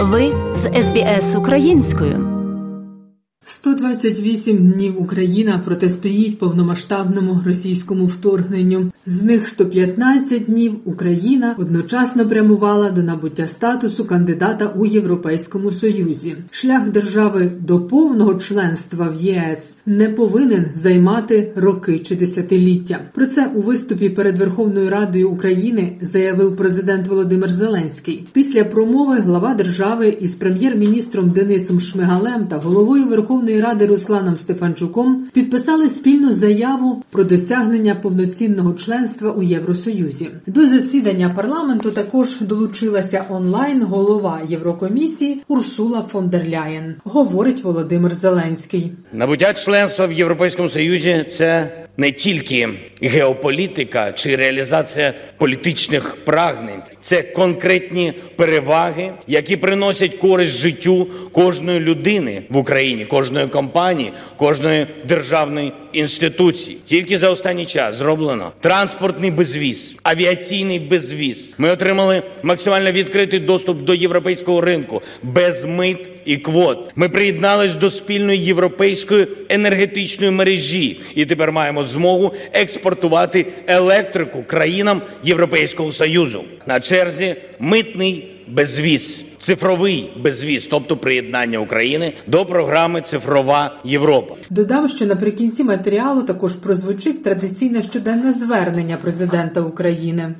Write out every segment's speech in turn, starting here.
Ви з СБС українською. 128 днів Україна протистоїть повномасштабному російському вторгненню. З них 115 днів Україна одночасно прямувала до набуття статусу кандидата у Європейському Союзі. Шлях держави до повного членства в ЄС не повинен займати роки чи десятиліття. Про це у виступі перед Верховною Радою України заявив президент Володимир Зеленський. Після промови глава держави із прем'єр-міністром Денисом Шмигалем та головою Верховної Ради Русланом Стефанчуком підписали спільну заяву про досягнення повноцінного членства у Євросоюзі. До засідання парламенту також долучилася онлайн голова Єврокомісії Урсула фон дер Ляєн. Говорить Володимир Зеленський. Набуття членства в Європейському Союзі це не тільки геополітика чи реалізація політичних прагнень, це конкретні переваги, які приносять користь життю кожної людини в Україні, кожної компанії, кожної державної інституції. Тільки за останній час зроблено транспортний безвіз, авіаційний безвіз. Ми отримали максимально відкритий доступ до європейського ринку без мит і квот. Ми приєднались до спільної європейської енергетичної мережі і тепер маємо змогу експортувати електрику країнам Європейського союзу. На черзі митний безвіз. Цифровий безвіз, тобто приєднання України до програми Цифрова Європа. Додав, що наприкінці матеріалу також прозвучить традиційне щоденне звернення президента України.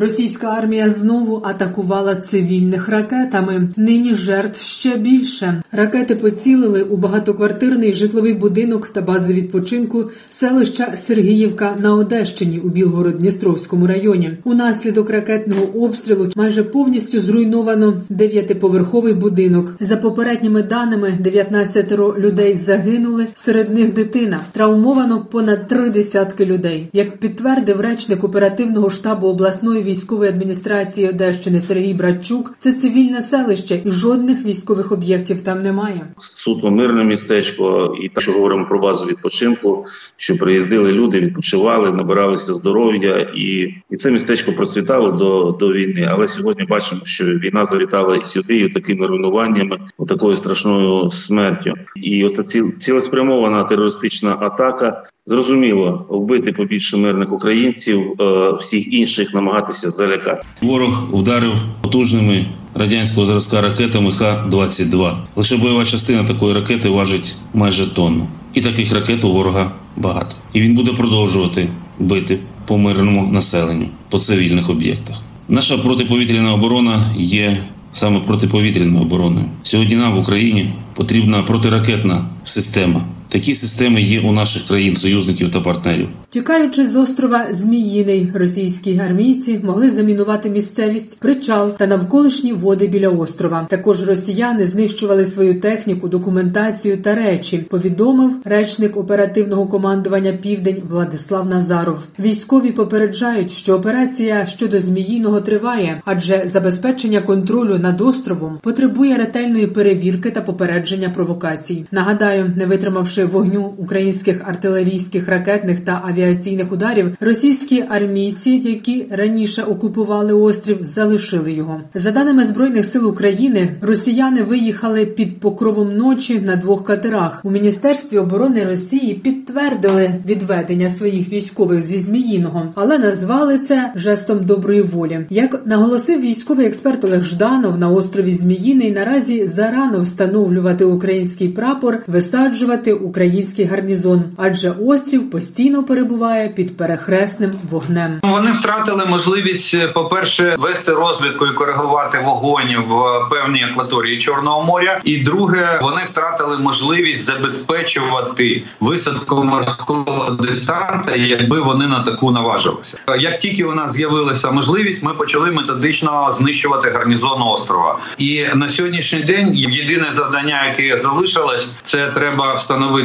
Російська армія знову атакувала цивільних ракетами. Нині жертв ще більше. Ракети поцілили у багатоквартирний житловий будинок та бази відпочинку селища Сергіївка на Одещині у Білгород-Дністровському районі. Унаслідок ракетного обстрілу майже повністю зруйновано дев'ятиповерховий будинок. За попередніми даними, 19 людей загинули. Серед них дитина травмовано понад три десятки людей. Як підтвердив речник оперативного штабу обласної військової адміністрації Одещини Сергій Братчук, це цивільне селище і жодних військових об'єктів там немає. Суто мирне містечко, і так що говоримо про базу відпочинку, що приїздили люди, відпочивали, набиралися здоров'я, і і це містечко процвітало до до війни. Але сьогодні бачимо, що війна завітала і сюди, і такими руйнуваннями, такою страшною смертю. І оця ціл, цілеспрямована терористична атака. Зрозуміло, вбити побільше мирних українців, е, всіх інших намагатися залякати. Ворог вдарив потужними радянського зразка ракетами Х-22. Лише бойова частина такої ракети важить майже тонну. І таких ракет у ворога багато. І він буде продовжувати бити по мирному населенню, по цивільних об'єктах. Наша протиповітряна оборона є саме протиповітряною обороною. Сьогодні нам в Україні потрібна протиракетна система. Такі системи є у наших країн-союзників та партнерів. Тікаючи з острова Зміїний, російські армійці могли замінувати місцевість, причал та навколишні води біля острова. Також росіяни знищували свою техніку, документацію та речі. Повідомив речник оперативного командування Південь Владислав Назаров. Військові попереджають, що операція щодо зміїного триває, адже забезпечення контролю над островом потребує ретельної перевірки та попередження провокацій. Нагадаю, не витримавши вогню українських артилерійських ракетних та авіаційних ударів російські армійці, які раніше окупували острів, залишили його. За даними збройних сил України, росіяни виїхали під покровом ночі на двох катерах. У міністерстві оборони Росії підтвердили відведення своїх військових зі Зміїного, але назвали це жестом доброї волі. Як наголосив військовий експерт Олег Жданов на острові Зміїний, наразі зарано встановлювати український прапор, висаджувати український гарнізон, адже острів постійно перебуває під перехресним вогнем. Вони втратили можливість, по перше, вести розвідку і коригувати вогонь в певній акваторії Чорного моря. І друге, вони втратили можливість забезпечувати висадку морського десанта, якби вони на таку наважилися. Як тільки у нас з'явилася можливість, ми почали методично знищувати гарнізон острова. І на сьогоднішній день єдине завдання, яке залишилось, це треба встановити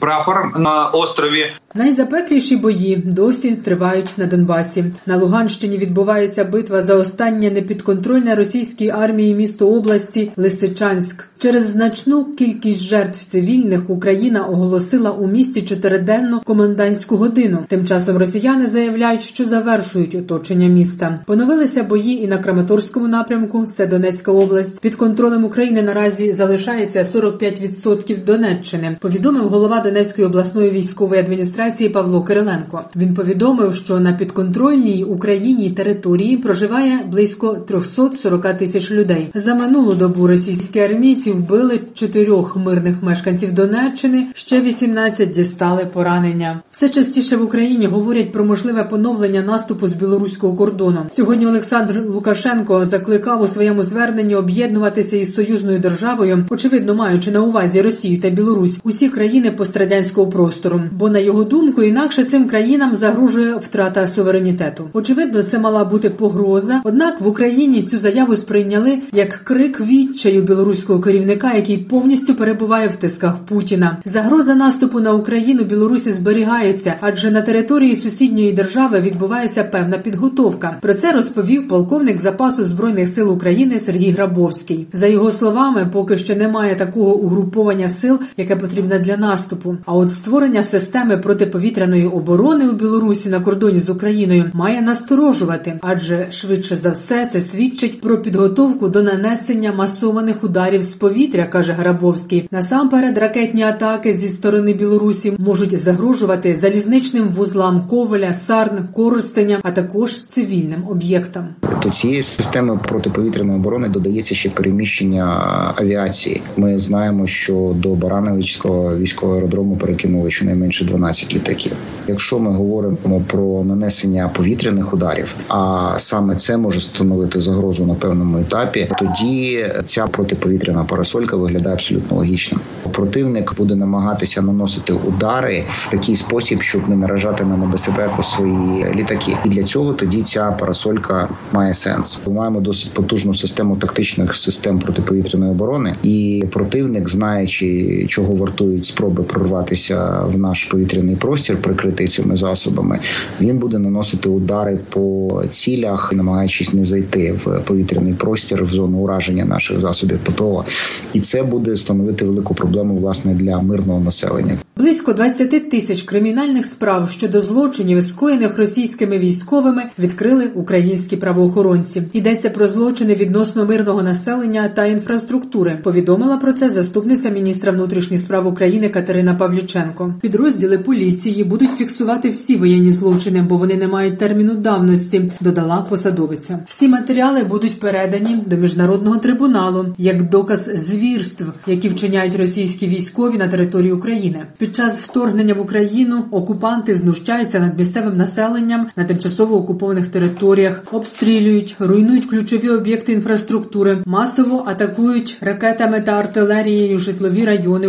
прапор на острові. Найзапекліші бої досі тривають на Донбасі. На Луганщині відбувається битва за останнє непідконтрольне російській армії місто області Лисичанськ. Через значну кількість жертв цивільних Україна оголосила у місті чотириденну комендантську годину. Тим часом росіяни заявляють, що завершують оточення міста. Поновилися бої і на Краматорському напрямку. Це Донецька область. Під контролем України наразі залишається 45% Донеччини. Повідомив голова Донецької обласної військової адміністрації Павло Кириленко. Він повідомив, що на підконтрольній Україні території проживає близько 340 тисяч людей. За минулу добу російські армійці вбили чотирьох мирних мешканців Донеччини. Ще 18 дістали поранення. Все частіше в Україні говорять про можливе поновлення наступу з білоруського кордону. Сьогодні Олександр Лукашенко закликав у своєму зверненні об'єднуватися із союзною державою, очевидно маючи на увазі Росію та Білорусь, усі пострадянського простору. Бо на його думку, інакше цим країнам загрожує втрата суверенітету. Очевидно, це мала бути погроза. Однак в Україні цю заяву сприйняли як крик відчаю білоруського керівника, який повністю перебуває в тисках Путіна. Загроза наступу на Україну Білорусі зберігається, адже на території сусідньої держави відбувається певна підготовка. Про це розповів полковник запасу збройних сил України Сергій Грабовський. За його словами, поки що немає такого угруповання сил, яке потрібне для наступу. А от створення системи протиповітряної оборони у Білорусі на кордоні з Україною має насторожувати, адже швидше за все це свідчить про підготовку до нанесення масованих ударів з повітря, каже Грабовський. Насамперед, ракетні атаки зі сторони Білорусі можуть загрожувати залізничним вузлам Ковеля, Сарн, Коростеня, а також цивільним об'єктам. До цієї системи протиповітряної оборони додається ще переміщення авіації. Ми знаємо, що до Барановичського військового аеродрому перекинули щонайменше 12 літаків. Якщо ми говоримо про нанесення повітряних ударів, а саме це може становити загрозу на певному етапі, тоді ця протиповітряна парасолька виглядає абсолютно логічно. Противник буде намагатися наносити удари в такий спосіб, щоб не наражати на небезпеку свої літаки. І для цього тоді ця парасолька має сенс. Ми маємо досить потужну систему тактичних систем протиповітряної оборони, і противник, знаючи, чого вартують спроби прорватися в наш повітряний простір, прикритий цими засобами, він буде наносити удари по цілях, намагаючись не зайти в повітряний простір в зону ураження наших засобів ППО, і це буде становити велику проблему власне для мирного населення. Близько 20 тисяч кримінальних справ щодо злочинів, скоєних російськими військовими, відкрили українські правоохоронці. Йдеться про злочини відносно мирного населення та інфраструктури. Повідомила про це заступниця міністра внутрішніх справ України Катерина Павліченко. Підрозділи поліції будуть фіксувати всі воєнні злочини, бо вони не мають терміну давності. Додала посадовиця. Всі матеріали будуть передані до міжнародного трибуналу як доказ звірств, які вчиняють російські військові на території України. Під час вторгнення в Україну окупанти знущаються над місцевим населенням на тимчасово окупованих територіях, обстрілюють, руйнують ключові об'єкти інфраструктури, масово атакують ракетами та артилерією житлові райони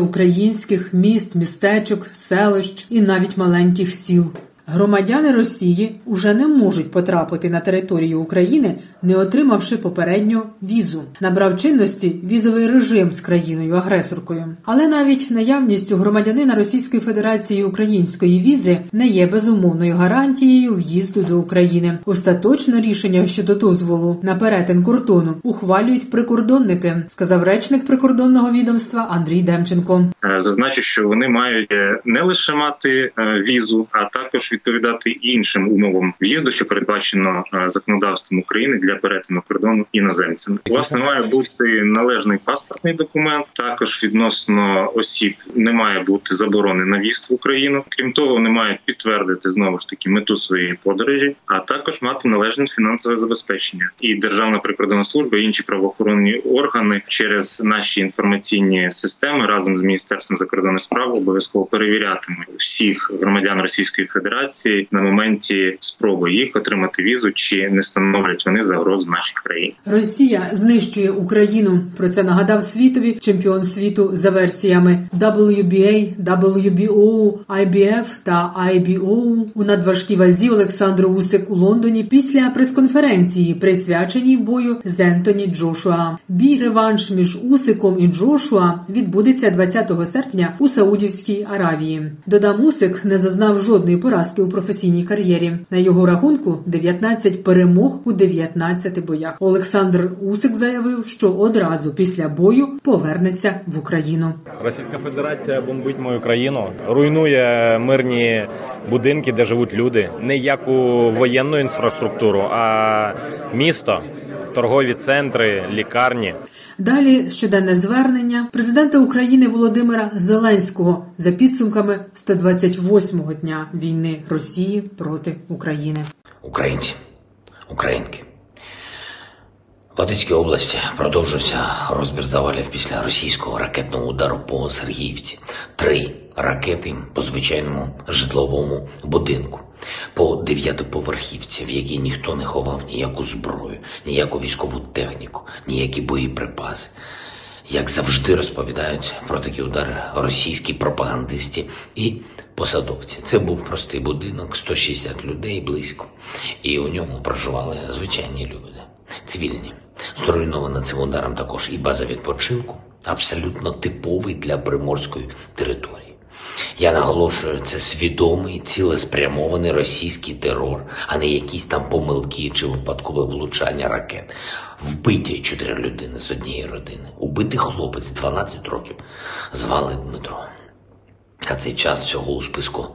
українських міст, містечок, селищ і навіть маленьких сіл. Громадяни Росії уже не можуть потрапити на територію України, не отримавши попередньо візу. Набрав чинності візовий режим з країною агресоркою. Але навіть наявність у громадянина Російської Федерації української візи не є безумовною гарантією в'їзду до України. Остаточне рішення щодо дозволу на перетин кордону ухвалюють прикордонники, сказав речник прикордонного відомства Андрій Демченко. Зазначу, що вони мають не лише мати візу, а також відповідати іншим умовам в'їзду, що передбачено законодавством України для перетину кордону іноземцями. Власне має бути належний паспортний документ. Також відносно осіб не має бути заборони на в'їзд в Україну. Крім того, вони мають підтвердити знову ж таки мету своєї подорожі, а також мати належне фінансове забезпечення. І Державна прикордонна служба, і інші правоохоронні органи через наші інформаційні системи разом з міністерством закордонних справ обов'язково перевірятимуть всіх громадян Російської Федерації на моменті спроби їх отримати візу, чи не становлять вони загроз нашій країні. Росія знищує Україну. Про це нагадав світові чемпіон світу за версіями WBA, WBO, IBF та IBO у надважкій вазі Олександр Усик у Лондоні після прес-конференції, присвяченій бою з Ентоні Джошуа. Бій реванш між Усиком і Джошуа відбудеться 20 серпня у Саудівській Аравії. Додам Усик не зазнав жодної поразки поразки у професійній кар'єрі. На його рахунку 19 перемог у 19 боях. Олександр Усик заявив, що одразу після бою повернеться в Україну. Російська Федерація бомбить мою країну, руйнує мирні будинки, де живуть люди, не як у воєнну інфраструктуру, а місто, торгові центри, лікарні. Далі щоденне звернення президента України Володимира Зеленського за підсумками 128-го дня війни Росії проти України. Українці, українки. В Одеській області продовжується розбір завалів після російського ракетного удару по Сергіївці. Три ракети по звичайному житловому будинку, по дев'ятиповерхівці, в якій ніхто не ховав ніяку зброю, ніяку військову техніку, ніякі боєприпаси. Як завжди розповідають про такі удари російські пропагандисти і посадовці. Це був простий будинок, 160 людей близько, і у ньому проживали звичайні люди, цивільні. Зруйнована цим ударом також і база відпочинку, абсолютно типовий для приморської території. Я наголошую, це свідомий, цілеспрямований російський терор, а не якісь там помилки чи випадкове влучання ракет. Вбиті чотири людини з однієї родини. Убитий хлопець 12 років. Звали Дмитро. А цей час всього у списку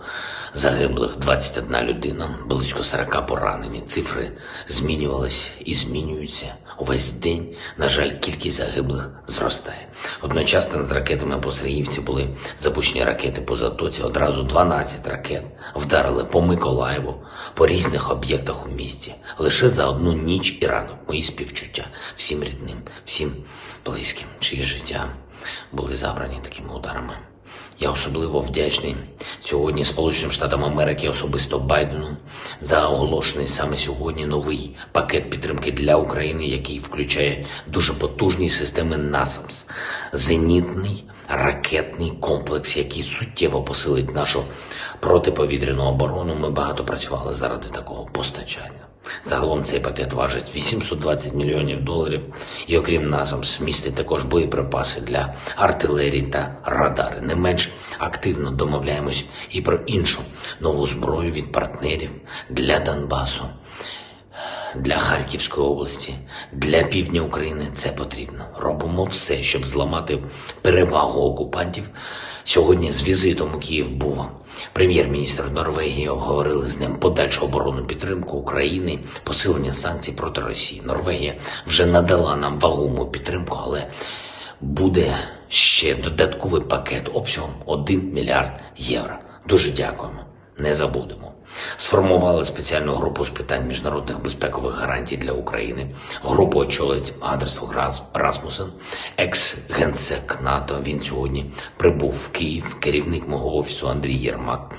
загиблих 21 людина, близько 40 поранені. Цифри змінювалися і змінюються. Увесь день, на жаль, кількість загиблих зростає. Одночасно з ракетами по Сергіївці були запущені ракети по Затоці. Одразу 12 ракет вдарили по Миколаєву, по різних об'єктах у місті. Лише за одну ніч і ранок мої співчуття всім рідним, всім близьким, чиї життя були забрані такими ударами. Я особливо вдячний сьогодні Сполученим Штатам Америки, особисто Байдену, за оголошений саме сьогодні новий пакет підтримки для України, який включає дуже потужні системи НАСАМС, зенітний ракетний комплекс, який суттєво посилить нашу протиповітряну оборону. Ми багато працювали заради такого постачання. Загалом цей пакет важить 820 мільйонів доларів, і окрім НАСАМС, містить також боєприпаси для артилерії та радари. Не менш активно домовляємось і про іншу нову зброю від партнерів для Донбасу. Для Харківської області, для півдня України це потрібно. Робимо все, щоб зламати перевагу окупантів. Сьогодні з візитом у Київ був прем'єр-міністр Норвегії. Обговорили з ним подальшу оборонну підтримку України, посилення санкцій проти Росії. Норвегія вже надала нам вагому підтримку, але буде ще додатковий пакет обсягом 1 мільярд євро. Дуже дякуємо. Не забудемо. Сформували спеціальну групу з питань міжнародних безпекових гарантій для України. Групу очолить Андерс Расмусен, екс-генсек НАТО. Він сьогодні прибув в Київ. Керівник мого офісу Андрій Єрмак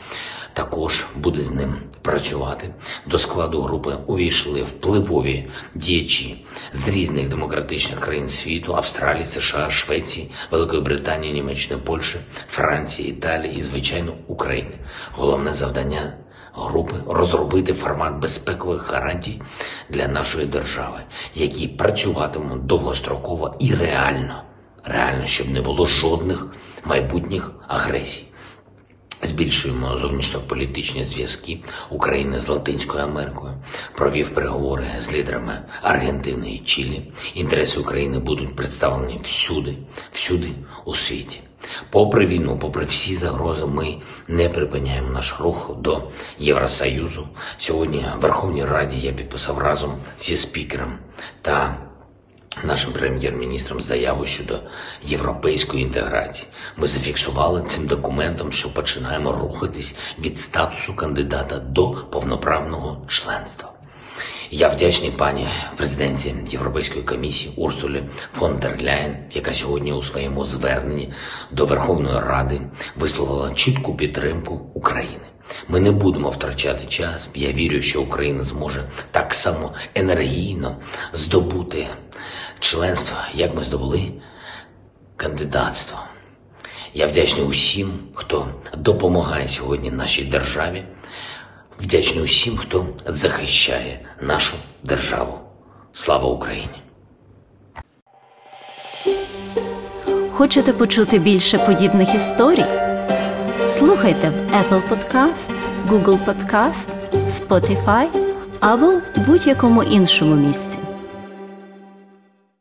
також буде з ним працювати. До складу групи увійшли впливові діячі з різних демократичних країн світу: Австралії, США, Швеції, Великої Британії, Німеччини, Польщі, Франції, Італії і, звичайно, України. Головне завдання. Групи розробити формат безпекових гарантій для нашої держави, які працюватимуть довгостроково і реально, реально, щоб не було жодних майбутніх агресій. Збільшуємо зовнішньополітичні зв'язки України з Латинською Америкою. Провів переговори з лідерами Аргентини і Чилі. Інтереси України будуть представлені всюди, всюди у світі. Попри війну, попри всі загрози, ми не припиняємо наш рух до Євросоюзу. Сьогодні в Верховній Раді я підписав разом зі спікером та нашим прем'єр-міністром заяву щодо європейської інтеграції. Ми зафіксували цим документом, що починаємо рухатись від статусу кандидата до повноправного членства. Я вдячний пані президенці Європейської комісії Урсулі фон дер Ляєн, яка сьогодні у своєму зверненні до Верховної Ради висловила чітку підтримку України. Ми не будемо втрачати час. Я вірю, що Україна зможе так само енергійно здобути членство, як ми здобули кандидатство. Я вдячний усім, хто допомагає сьогодні нашій державі. Вдячний усім, хто захищає нашу державу. Слава Україні! Хочете почути більше подібних історій? Слухайте в Apple Podcast, Google Podcast, Spotify або будь-якому іншому місці.